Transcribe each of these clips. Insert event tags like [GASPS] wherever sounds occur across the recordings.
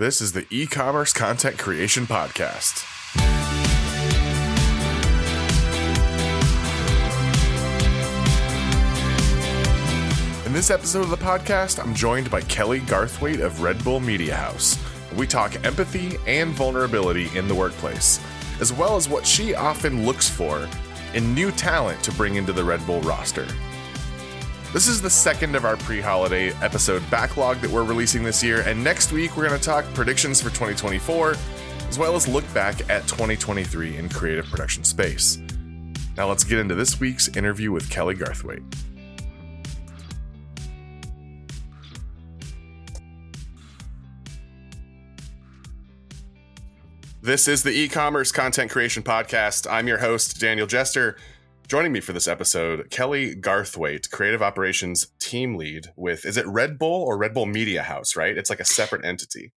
This is the e commerce content creation podcast. In this episode of the podcast, I'm joined by Kelly Garthwaite of Red Bull Media House. We talk empathy and vulnerability in the workplace, as well as what she often looks for in new talent to bring into the Red Bull roster. This is the second of our pre holiday episode backlog that we're releasing this year, and next week we're going to talk predictions for 2024, as well as look back at 2023 in creative production space. Now let's get into this week's interview with Kelly Garthwaite. This is the e commerce content creation podcast. I'm your host, Daniel Jester. Joining me for this episode, Kelly Garthwaite, creative operations team lead with, is it Red Bull or Red Bull Media House, right? It's like a separate entity.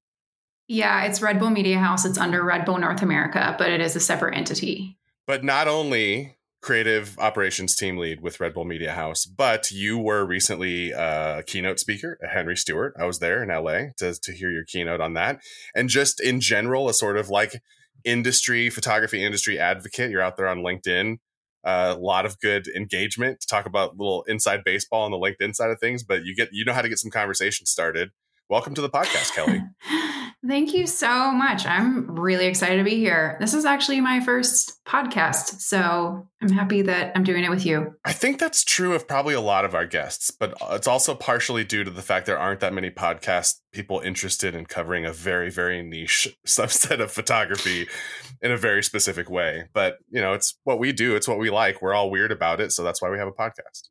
Yeah, it's Red Bull Media House. It's under Red Bull North America, but it is a separate entity. But not only creative operations team lead with Red Bull Media House, but you were recently a keynote speaker at Henry Stewart. I was there in LA to, to hear your keynote on that. And just in general, a sort of like industry, photography industry advocate. You're out there on LinkedIn. A lot of good engagement to talk about little inside baseball on the LinkedIn side of things, but you get you know how to get some conversation started. Welcome to the podcast, Kelly. [LAUGHS] Thank you so much. I'm really excited to be here. This is actually my first podcast, so I'm happy that I'm doing it with you. I think that's true of probably a lot of our guests, but uh, it's also partially due to the fact there aren't that many podcast people interested in covering a very, very niche [LAUGHS] subset of photography in a very specific way. But, you know, it's what we do, it's what we like. We're all weird about it, so that's why we have a podcast.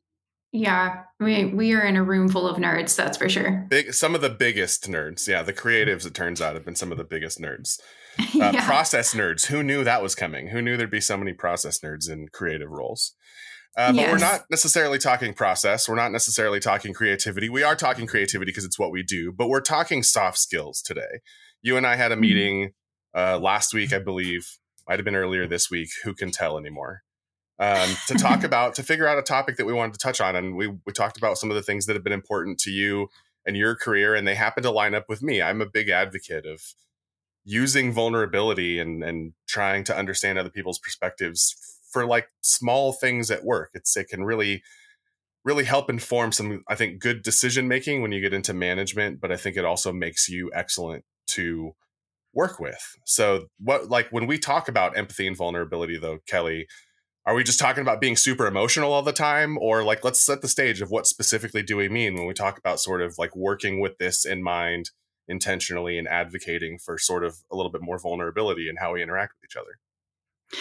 Yeah, we we are in a room full of nerds, that's for sure. Big, some of the biggest nerds. Yeah, the creatives, it turns out, have been some of the biggest nerds. [LAUGHS] Uh, yeah. Process nerds. Who knew that was coming? Who knew there'd be so many process nerds in creative roles? Uh, but yes. we're not necessarily talking process. We're not necessarily talking creativity. We are talking creativity because it's what we do, but we're talking soft skills today. You and I had a mm-hmm. meeting uh, last week, I believe, might have been earlier this week. Who can tell anymore? Um, [LAUGHS] to talk about to figure out a topic that we wanted to touch on, and we we talked about some of the things that have been important to you and your career, and they happen to line up with me. I'm a big advocate of using vulnerability and and trying to understand other people's perspectives for like small things at work. It's it can really really help inform some I think good decision making when you get into management, but I think it also makes you excellent to work with. So what like when we talk about empathy and vulnerability though, Kelly, are we just talking about being super emotional all the time? Or like let's set the stage of what specifically do we mean when we talk about sort of like working with this in mind intentionally and advocating for sort of a little bit more vulnerability and how we interact with each other?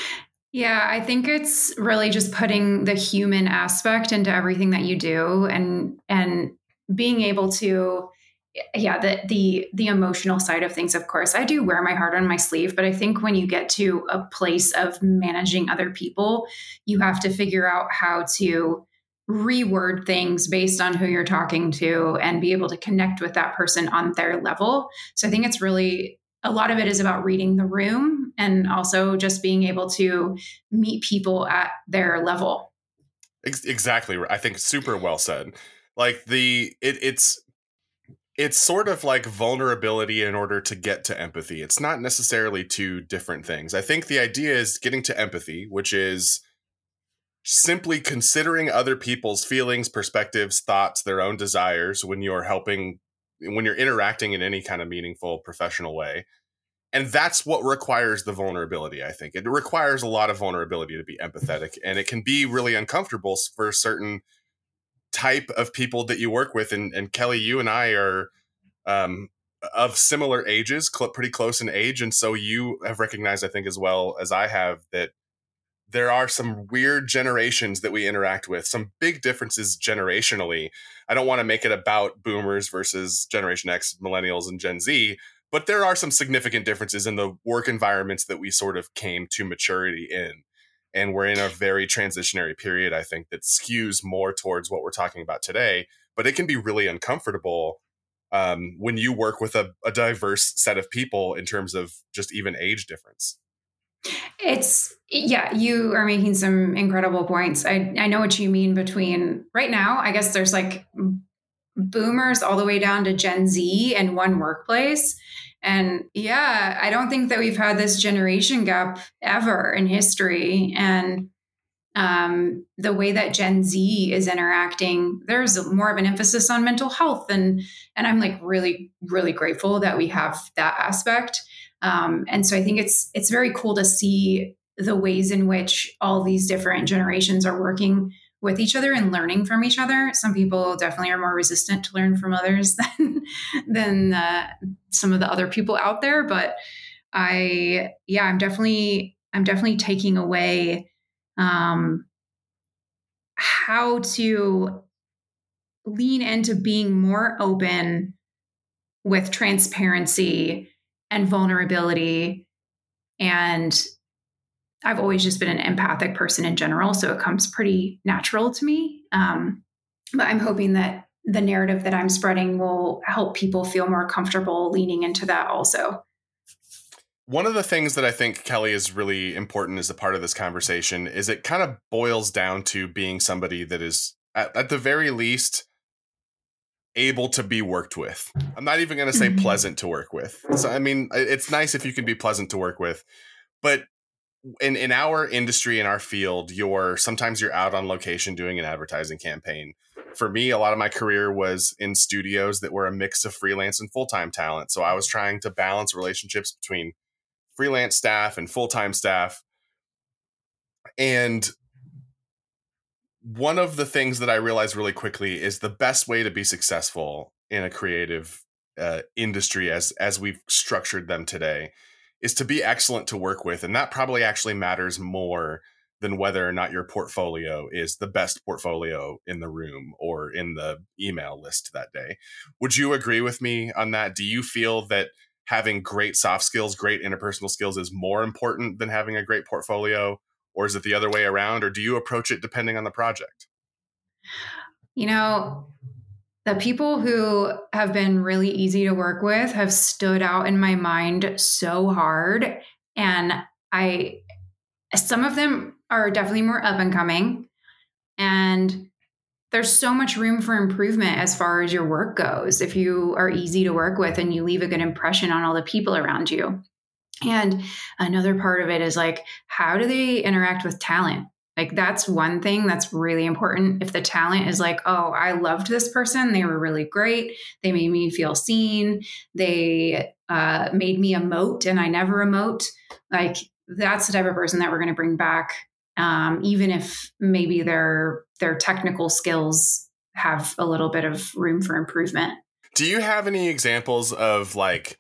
Yeah i think it's really just putting the human aspect into everything that you do and and being able to yeah the the the emotional side of things of course. I do wear my heart on my sleeve but i think when you get to a place of managing other people you have to figure out how to reword things based on who you're talking to and be able to connect with that person on their level. So i think it's really a lot of it is about reading the room and also just being able to meet people at their level. Exactly i think super well said. Like the it, it's it's sort of like vulnerability in order to get to empathy. It's not necessarily two different things. I think the idea is getting to empathy, which is simply considering other people's feelings, perspectives, thoughts, their own desires when you're helping, when you're interacting in any kind of meaningful professional way. And that's what requires the vulnerability, I think. It requires a lot of vulnerability to be empathetic, and it can be really uncomfortable for certain type of people that you work with. And, and Kelly, you and I are um, of similar ages, cl- pretty close in age. And so you have recognized, I think, as well as I have, that there are some weird generations that we interact with, some big differences generationally. I don't want to make it about boomers versus Generation X, millennials, and Gen Z, but there are some significant differences in the work environments that we sort of came to maturity in and we're in a very transitionary period i think that skews more towards what we're talking about today but it can be really uncomfortable um, when you work with a, a diverse set of people in terms of just even age difference. It's yeah you are making some incredible points. I i know what you mean between right now i guess there's like boomers all the way down to Gen Z in one workplace. And yeah, I don't think that we've had this generation gap ever in history. And um, the way that Gen Z is interacting, there's more of an emphasis on mental health, and and I'm like really really grateful that we have that aspect. Um, and so I think it's it's very cool to see the ways in which all these different generations are working with each other and learning from each other. Some people definitely are more resistant to learn from others [LAUGHS] than than uh, some of the other people out there. But I, yeah, I'm definitely I'm definitely taking away um, how to lean into being more open with transparency and vulnerability and I've always just been an empathic person in general, so it comes pretty natural to me. Um, but I'm hoping that the narrative that I'm spreading will help people feel more comfortable leaning into that also. One of the things that I think Kelly is really important as a part of this conversation is it kind of boils down to being somebody that is, at, at the very least, able to be worked with. I'm not even going to say mm-hmm. pleasant to work with. So, I mean, it's nice if you can be pleasant to work with, but in in our industry in our field you're sometimes you're out on location doing an advertising campaign. For me a lot of my career was in studios that were a mix of freelance and full-time talent. So i was trying to balance relationships between freelance staff and full-time staff. And one of the things that i realized really quickly is the best way to be successful in a creative uh, industry as as we've structured them today is to be excellent to work with. And that probably actually matters more than whether or not your portfolio is the best portfolio in the room or in the email list that day. Would you agree with me on that? Do you feel that having great soft skills, great interpersonal skills is more important than having a great portfolio? Or is it the other way around? Or do you approach it depending on the project? You know, the people who have been really easy to work with have stood out in my mind so hard. And I, some of them are definitely more up and coming. And there's so much room for improvement as far as your work goes if you are easy to work with and you leave a good impression on all the people around you. And another part of it is like, how do they interact with talent? Like that's one thing that's really important. If the talent is like, oh, I loved this person, they were really great, they made me feel seen, they uh, made me emote, and I never emote. Like that's the type of person that we're going to bring back, um, even if maybe their their technical skills have a little bit of room for improvement. Do you have any examples of like?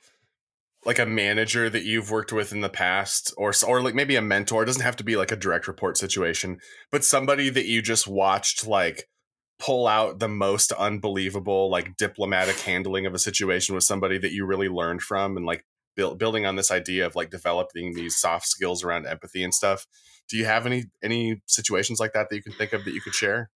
Like a manager that you've worked with in the past or or like maybe a mentor it doesn't have to be like a direct report situation but somebody that you just watched like pull out the most unbelievable like diplomatic handling of a situation with somebody that you really learned from and like build, building on this idea of like developing these soft skills around empathy and stuff. Do you have any any situations like that that you can think of that you could share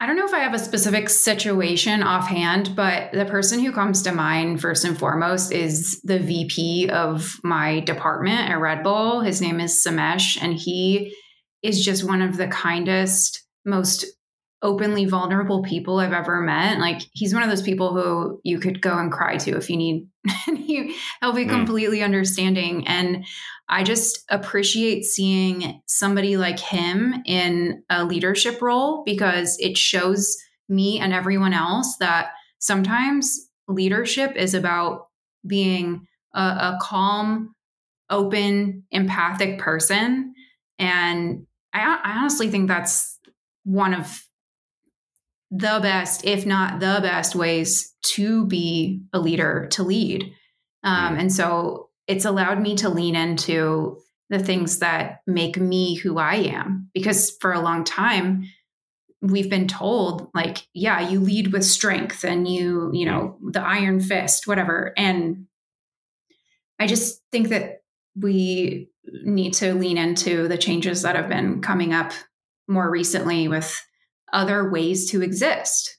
I don't know if I have a specific situation offhand, but the person who comes to mind first and foremost is the VP of my department at Red Bull. His name is Samesh, and he is just one of the kindest, most openly vulnerable people I've ever met. Like he's one of those people who you could go and cry to if you need. [LAUGHS] he, he'll be mm. completely understanding. And I just appreciate seeing somebody like him in a leadership role because it shows me and everyone else that sometimes leadership is about being a, a calm, open, empathic person. And I, I honestly think that's one of the best, if not the best, ways to be a leader, to lead. Um, mm. and so it's allowed me to lean into the things that make me who I am. Because for a long time, we've been told, like, yeah, you lead with strength and you, you know, the iron fist, whatever. And I just think that we need to lean into the changes that have been coming up more recently with other ways to exist.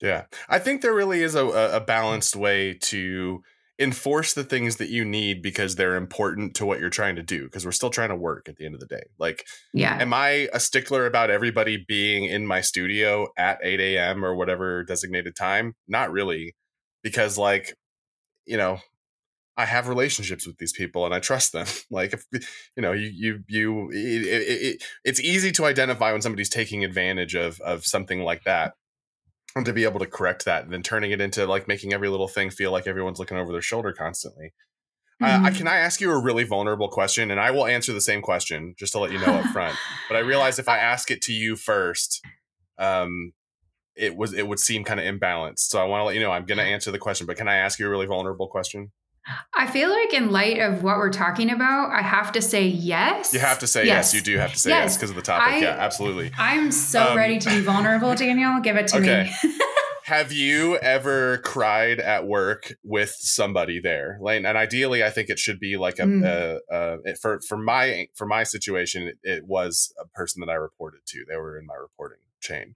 Yeah. I think there really is a, a balanced way to enforce the things that you need because they're important to what you're trying to do because we're still trying to work at the end of the day like yeah am i a stickler about everybody being in my studio at 8 a.m or whatever designated time not really because like you know i have relationships with these people and i trust them. [LAUGHS] Like if you know you you you it, it, it, it's easy to identify when somebody's taking advantage of of something like that and to be able to correct that and then turning it into like making every little thing feel like everyone's looking over their shoulder constantly. Mm-hmm. uh, I, can i ask you a really vulnerable question? And i will answer the same question just to let you know up front. But i realize if i [LAUGHS] ask it to you first um it was it would seem kind of imbalanced. So i want to let you know i'm going to answer the question but can i ask you a really vulnerable question I feel like, in light of what we're talking about, I have to say yes. You have to say yes. yes. You do have to say yes because yes, of the topic. I, yeah, absolutely. I'm so um, ready to be [LAUGHS] vulnerable, Daniel. Give it to okay. me. [LAUGHS] have you ever cried at work with somebody there? Like, and ideally, I think it should be like a, mm. a, a for for my for my situation, it, it was a person that I reported to. They were in my reporting chain,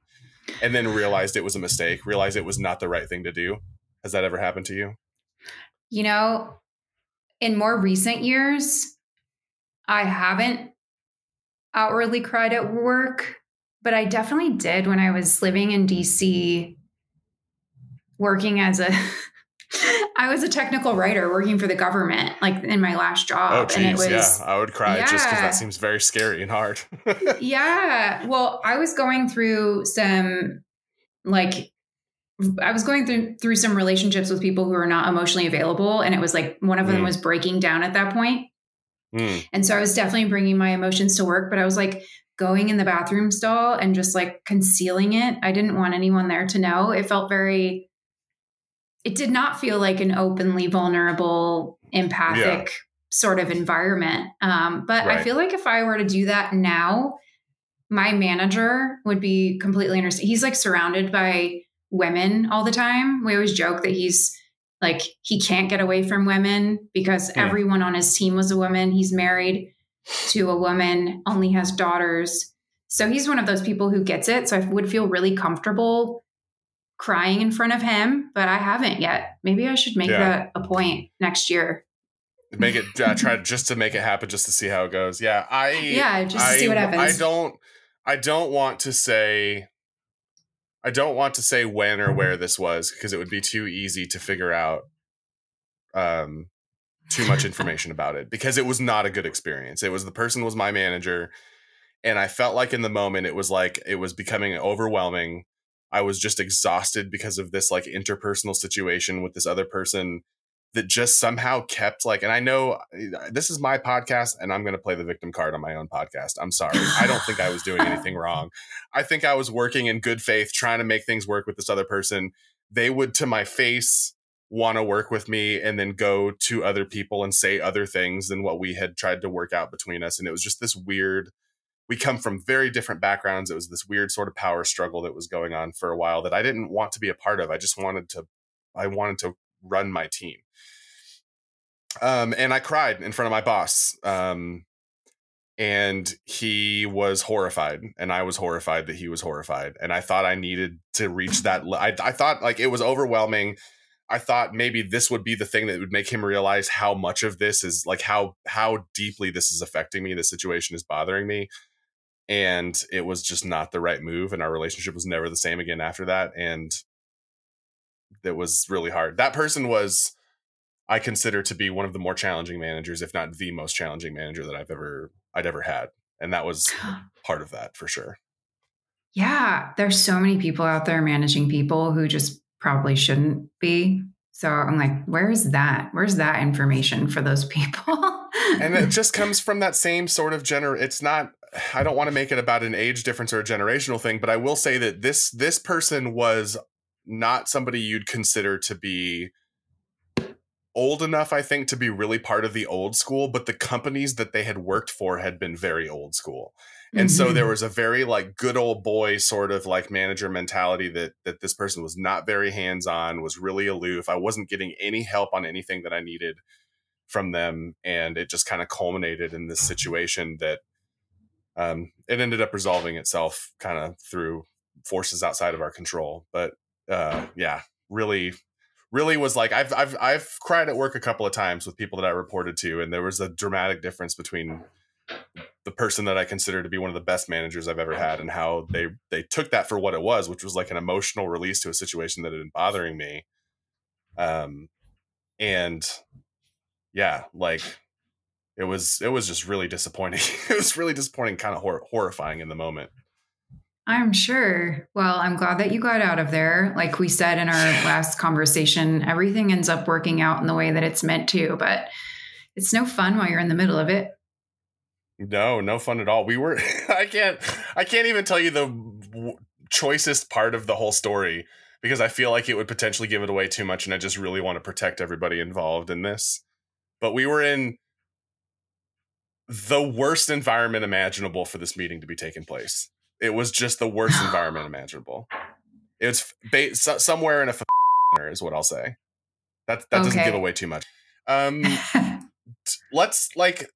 and then realized it was a mistake. Realized it was not the right thing to do. Has that ever happened to you? You know, in more recent years, I haven't outwardly cried at work, but I definitely did when I was living in DC working as a [LAUGHS] I was a technical writer working for the government, like in my last job. Oh, geez, and it was, yeah, I would cry yeah. just because that seems very scary and hard. [LAUGHS] yeah. Well, I was going through some like I was going through through some relationships with people who are not emotionally available, and it was like one of them mm. was breaking down at that point. Mm. And so I was definitely bringing my emotions to work, but I was like going in the bathroom stall and just like concealing it. I didn't want anyone there to know. It felt very. It did not feel like an openly vulnerable, empathic yeah. sort of environment. Um, but right. I feel like if I were to do that now, my manager would be completely understand. He's like surrounded by women all the time. We always joke that he's like he can't get away from women because yeah. everyone on his team was a woman. He's married to a woman, only has daughters. So he's one of those people who gets it. So I would feel really comfortable crying in front of him, but I haven't yet. Maybe I should make yeah. that a point next year. Make it uh, try [LAUGHS] just to make it happen, just to see how it goes. Yeah, I yeah, just I, to see what happens. I don't I don't want to say I don't want to say when or where this was because it would be too easy to figure out um, too much [LAUGHS] information about it because it was not a good experience. It was the person was my manager and I felt like in the moment it was like it was becoming overwhelming. I was just exhausted because of this like interpersonal situation with this other person that just somehow kept like and i know uh, this is my podcast and i'm going to play the victim card on my own podcast. I'm sorry. I don't think i was doing anything [LAUGHS] wrong. I think i was working in good faith trying to make things work with this other person. They would to my face want to work with me and then go to other people and say other things than what we had tried to work out between us. And it was just this weird we come from very different backgrounds. It was this weird sort of power struggle that was going on for a while that i didn't want to be a part of. I just wanted to i wanted to run my team. Um, and I cried in front of my boss. Um, and he was horrified, and I was horrified that he was horrified. And I thought I needed to reach that. I, I thought like it was overwhelming. I thought maybe this would be the thing that would make him realize how much of this is like how how deeply this is affecting me. The situation is bothering me, and it was just not the right move. And our relationship was never the same again after that. And that was really hard. That person was I consider to be one of the more challenging managers, if not the most challenging manager that I've ever I'd ever had. And that was [GASPS] part of that for sure. Yeah, there's so many people out there managing people who just probably shouldn't be. So I'm like, where's that? Where's that information for those people? and it [LAUGHS] just comes from that same sort of gener it's not I don't want to make it about an age difference or a generational thing, but I will say that this this person was not somebody you'd consider to be old enough, I think, to be really part of the old school, but the companies that they had worked for had been very old school. And mm-hmm. so there mm-hmm. was a very like good old boy sort of like manager mentality that that this person was not very hands-on, was really aloof. I wasn't getting any help on anything that I needed from them. And it just kind of culminated in this situation that um, it ended up resolving itself kind of through forces outside of our control. But uh, yeah, really, really was like I've I've I've cried at work a couple of times with people that I reported to, and there was a dramatic difference between the person that I consider to be one of the best managers I've ever had and how they they took that for what it was, which was like an emotional release to a situation that had been bothering me. Um and yeah, like it was it was just really disappointing. [LAUGHS] it was really disappointing, kind of hor- horrifying in the moment. I'm sure. Well, I'm glad that you got out of there. Like we said in our [LAUGHS] last conversation, everything ends up working out in the way that it's meant to, but it's no fun while you're in the middle of it. No, no fun at all. We were [LAUGHS] I can't I can't even tell you the w- choicest part of the whole story because I feel like it would potentially give it away too much and I just really want to protect everybody involved in this. But we were in the worst environment imaginable for this meeting to be taking place. It was just the worst environment [GASPS] imaginable. It's ba- so, somewhere in a [LAUGHS] is what I'll say. That that okay. doesn't give away too much. Um, [LAUGHS] let's like.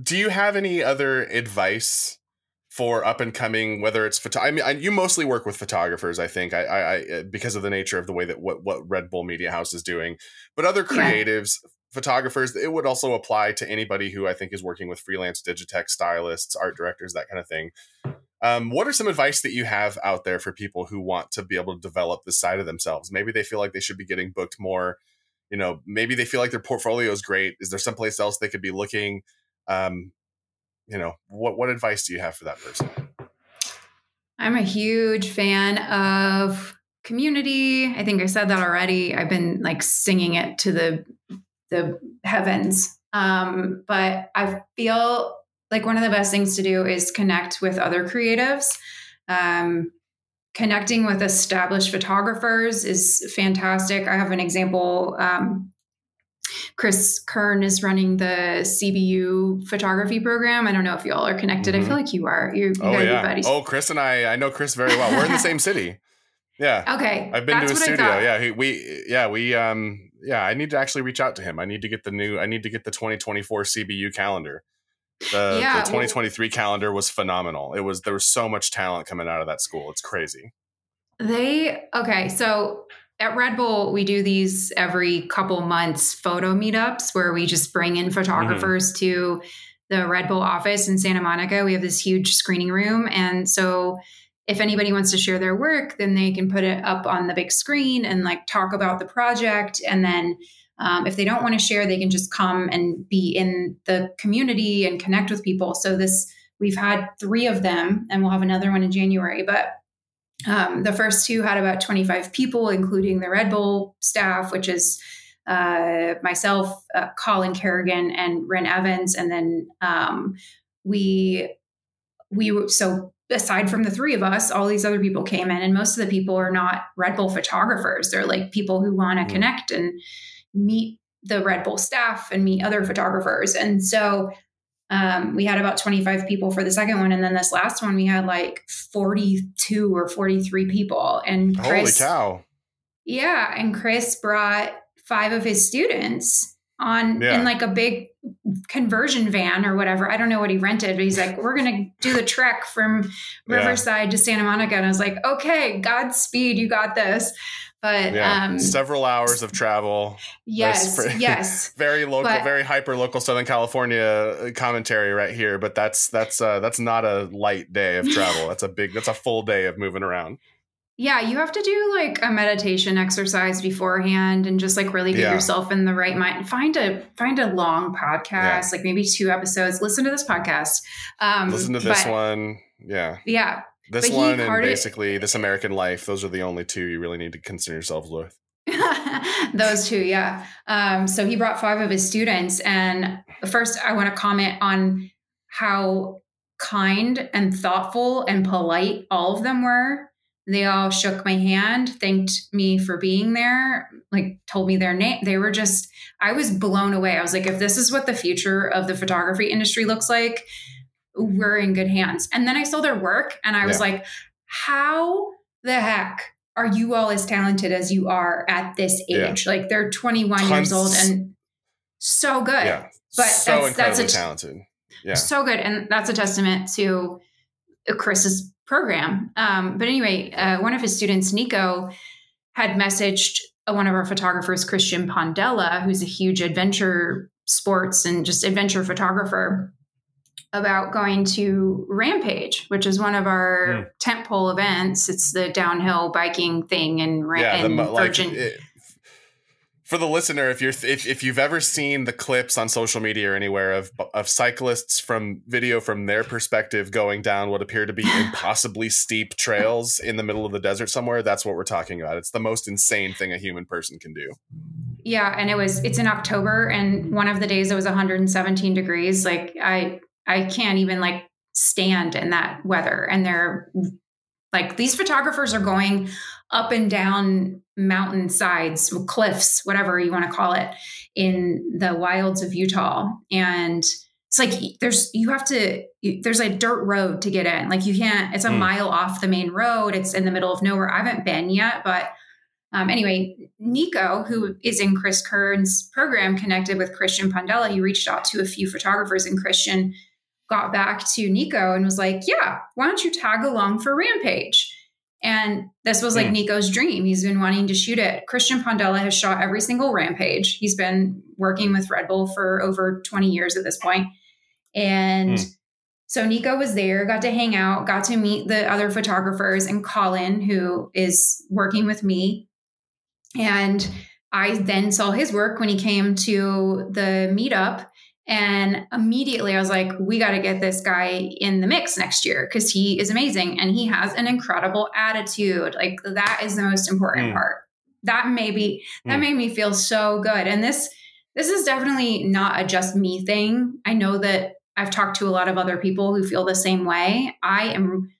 Do you have any other advice for up and coming? Whether it's photo, I mean, I, you mostly work with photographers. I think I, I, I, because of the nature of the way that what what Red Bull Media House is doing, but other creatives, yeah photographers it would also apply to anybody who i think is working with freelance digitech stylists art directors that kind of thing. Um, what are some advice that you have out there for people who want to be able to develop this side of themselves? Maybe they feel like they should be getting booked more. You know maybe they feel like their portfolio is great. Is there someplace else they could be looking? Um, you know what what advice do you have for that person? I'm a huge fan of community. I think i said that already. I've been like singing it to the the heavens. Um, but I feel like one of the best things to do is connect with other creatives. Um, connecting with established photographers is fantastic. I have an example. Um, Chris Kern is running the CBU photography program. I don't know if you all are connected. Mm-hmm. I feel like you are. You're, you oh, yeah. Oh, Chris and I, I know Chris very well. We're in the same city. Yeah. [LAUGHS] Okay. I've been That's to his studio. Yeah. He, we, yeah, we, um, yeah, I need to actually reach out to him. I need to get the new. I need to get the 2024 CBU calendar. The, yeah, the 2023 well, calendar was phenomenal. It was there was so much talent coming out of that school. It's crazy. They okay, so at Red Bull we do these every couple months photo meetups where we just bring in photographers mm-hmm. to the Red Bull office in Santa Monica. We have this huge screening room and so if anybody wants to share their work, then they can put it up on the big screen and like talk about the project. And then um, if they don't want to share, they can just come and be in the community and connect with people. So this we've had three of them, and we'll have another one in January. But um, the first two had about 25 people, including the Red Bull staff, which is uh, myself, uh, Colin Kerrigan, and Ren Evans, and then um, we we were so aside from the three of us, all these other people came in, and most of the people are not Red Bull photographers. They're like people who want to mm. connect and meet the Red Bull staff and meet other photographers. And so um, we had about 25 people for the second one. And then this last one, we had like 42 or 43 people. And Chris, holy cow. Yeah. And Chris brought five of his students on yeah. in like a big conversion van or whatever. I don't know what he rented, but he's like, we're going to do the trek from Riverside yeah. to Santa Monica. And I was like, okay, Godspeed, you got this. But yeah. um, several hours of travel. Yes, [LAUGHS] yes. very local, but, very hyper local Southern California uh, commentary right here. But that's that's uh, that's not a light day of travel. [LAUGHS] that's a big. That's a full day of moving around. Yeah, you have to do like a meditation exercise beforehand and just like really get yeah. yourself in the right mind. Find a find a long podcast, yeah. like maybe two episodes. Listen to this podcast. Um, Listen to this but, one. Yeah. Yeah. This but one and basically This American Life. Those are the only two you really need to concern yourselves with. [LAUGHS] Those two, yeah. Um, so he brought five of his students. And first, I want to comment on how kind and thoughtful and polite all of them were they all shook my hand, thanked me for being there, like told me their name. They were just, I was blown away. I was like, if this is what the future of the photography industry looks like, we're in good hands. And then I saw their work and I was like, how the heck are you all as talented as you are at this age? Yeah. Like they're 21 Tons. years old and so good. Yeah. But so that's, incredibly that's a, talented. Yeah. So good. And that's a testament to Chris's program. Um, but anyway, uh, one of his students, Nico, had messaged one of our photographers, Christian Pondella, who's a huge adventure sports and just adventure photographer, about going to Rampage, which is one of our mm. tentpole events. It's the downhill biking thing in, yeah, in the, Virgin. Like, it, for the listener, if you're if, if you've ever seen the clips on social media or anywhere of of cyclists from video from their perspective going down what appear to be [LAUGHS] impossibly steep trails in the middle of the desert somewhere, that's what we're talking about. It's the most insane thing a human person can do. Yeah, and it was it's in October and one of the days it was 117 degrees. Like I I can't even like stand in that weather and they're like these photographers are going up and down mountain sides, cliffs, whatever you want to call it, in the wilds of Utah. And it's like there's you have to there's a dirt road to get in. Like you can't. It's a mm. mile off the main road. It's in the middle of nowhere. I haven't been yet, but um, anyway, Nico, who is in Chris Kern's program, connected with Christian Pondella. He reached out to a few photographers, and Christian got back to Nico and was like, "Yeah, why don't you tag along for Rampage?" And this was like mm. Nico's dream. He's been wanting to shoot it. Christian Pondella has shot every single rampage. He's been working with Red Bull for over 20 years at this point. And mm. so Nico was there, got to hang out, got to meet the other photographers and Colin, who is working with me. And I then saw his work when he came to the meetup and immediately I was like, we got to get this guy in the mix next year because he is amazing and he has an incredible attitude. Like that is the most important mm. part. That maybe that mm. made me feel so good. And this this is definitely not a just me thing. I know that I've talked to a lot of other people who feel the same way. I am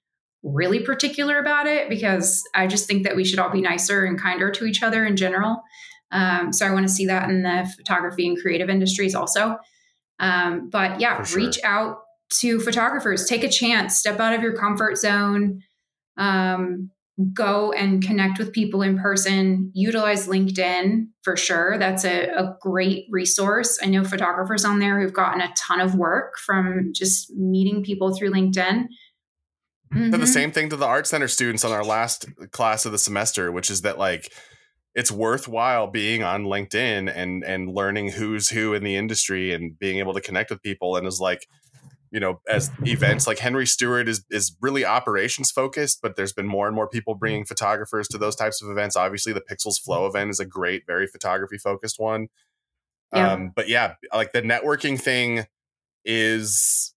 really particular about it because I just think that we should all be nicer and kinder to each other in general. Um, so I want to see that in the photography and creative industries also. Um, but yeah, sure. reach out to photographers, take a chance, step out of your comfort zone, um, go and connect with people in person, utilize LinkedIn for sure. That's a, a great resource. I know photographers on there who've gotten a ton of work from just meeting people through LinkedIn. Mm-hmm. the same thing to the art center students on our last class of the semester, which is that like it's worthwhile being on LinkedIn and and learning who's who in the industry and being able to connect with people. And is like you know as events like Henry Stewart is is really operations focused but there's been more and more people bringing photographers to those types of events. Obviously the Pixels Flow event is a great very photography focused one. Yeah. um but yeah like the networking thing is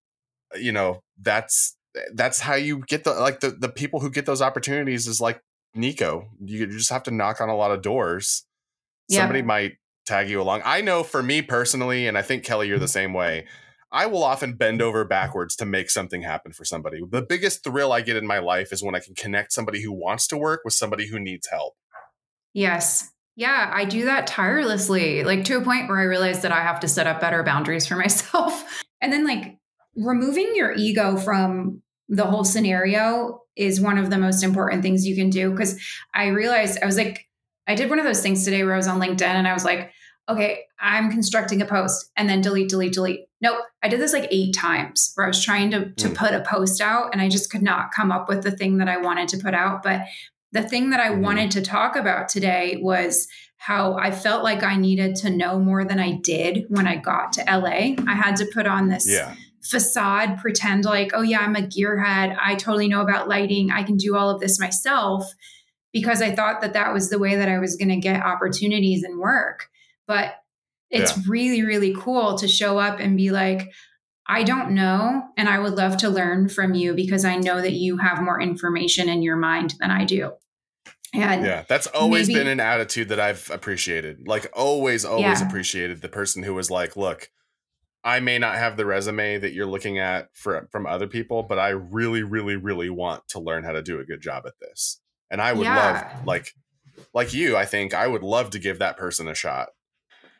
you know that's that's how you get the like the the people who get those opportunities is like Nico. You just have to knock on a lot of doors. Yeah. Somebody might tag you along. I know for me personally, and I think Kelly, you're the mm-hmm. same way. I will often bend over backwards to make something happen for somebody. The biggest thrill I get in my life is when I can connect somebody who wants to work with somebody who needs help. Yes. Yeah, I do that tirelessly, like to a point where I realize that I have to set up better boundaries for [LAUGHS] myself. And then, like, removing your ego from the whole scenario is one of the most important things you can do. Cause I realized I was like, I did one of those things today where I was on LinkedIn and I was like, okay, I'm constructing a post and then delete, delete, delete. Nope. I did this like eight times where I was trying to, to mm. put a post out and I just could not come up with the thing that I wanted to put out. But the thing that I mm. wanted to talk about today was how I felt like I needed to know more than I did when I got to LA. I had to put on this yeah facade pretend like, oh, yeah, I'm a gearhead. I totally know about lighting. I can do all of this myself because I thought that that was the way that I was going to get opportunities and work. But it's yeah. really, really cool to show up and be like, I don't know. And I would love to learn from you because I know that you have more information in your mind than I do. And yeah, that's always maybe, been an attitude that I've appreciated. Like, always, always yeah. appreciated the person who was like, look, I may not have the resume that you're looking at for, from other people, but I really, really, really want to learn how to do a good job at this. And I would yeah. love, like, like you, I think I would love to give that person a shot.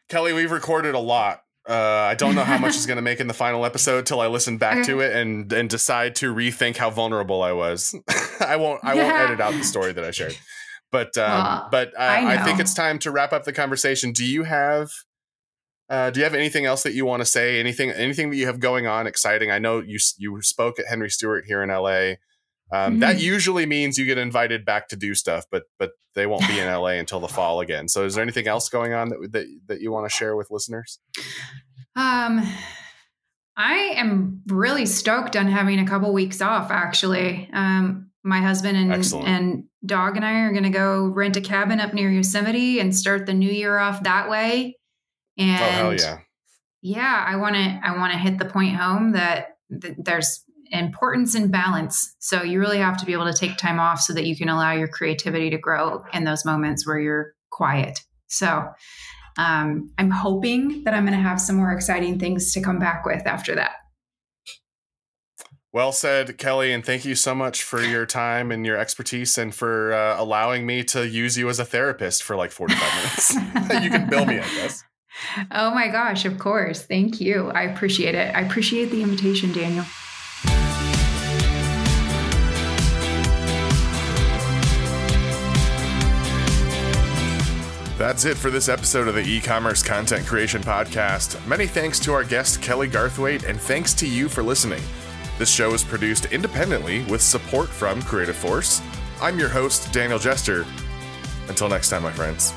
Kelly, we've recorded a lot. Uh, I don't know how much is going to make in the final episode till I listen back to [LAUGHS] it and and decide to rethink how vulnerable I was. [LAUGHS] I won't. I won't edit out the [LAUGHS] story that I shared. But um, well, but I, I, I think it's time to wrap up the conversation. Do you have uh, do you have anything else that you want to say? Anything, anything that you have going on exciting? I know you you spoke at Henry Stewart here in LA. Um, mm-hmm. That usually means you get invited back to do stuff, but but they won't be in [LAUGHS] LA until the fall again. So, is there anything else going on that that, that you want to share with listeners? Um, I am really stoked on having a couple weeks off. Actually, um, my husband and Excellent. and dog and I are going to go rent a cabin up near Yosemite and start the new year off that way. And oh hell yeah! Yeah, I want to I want to hit the point home that, that there's importance and balance. So you really have to be able to take time off so that you can allow your creativity to grow in those moments where you're quiet. So um, I'm hoping that I'm going to have some more exciting things to come back with after that. Well said, Kelly, and thank you so much for your time and your expertise and for uh, allowing me to use you as a therapist for like 45 minutes. [LAUGHS] you can bill me, I guess. Oh my gosh, of course. Thank you. I appreciate it. I appreciate the invitation, Daniel. That's it for this episode of the e-commerce content creation podcast. Many thanks to our guest Kelly Garthwaite and thanks to you for listening. This show is produced independently with support from Creative Force. I'm your host Daniel Jester. Until next time, my friends.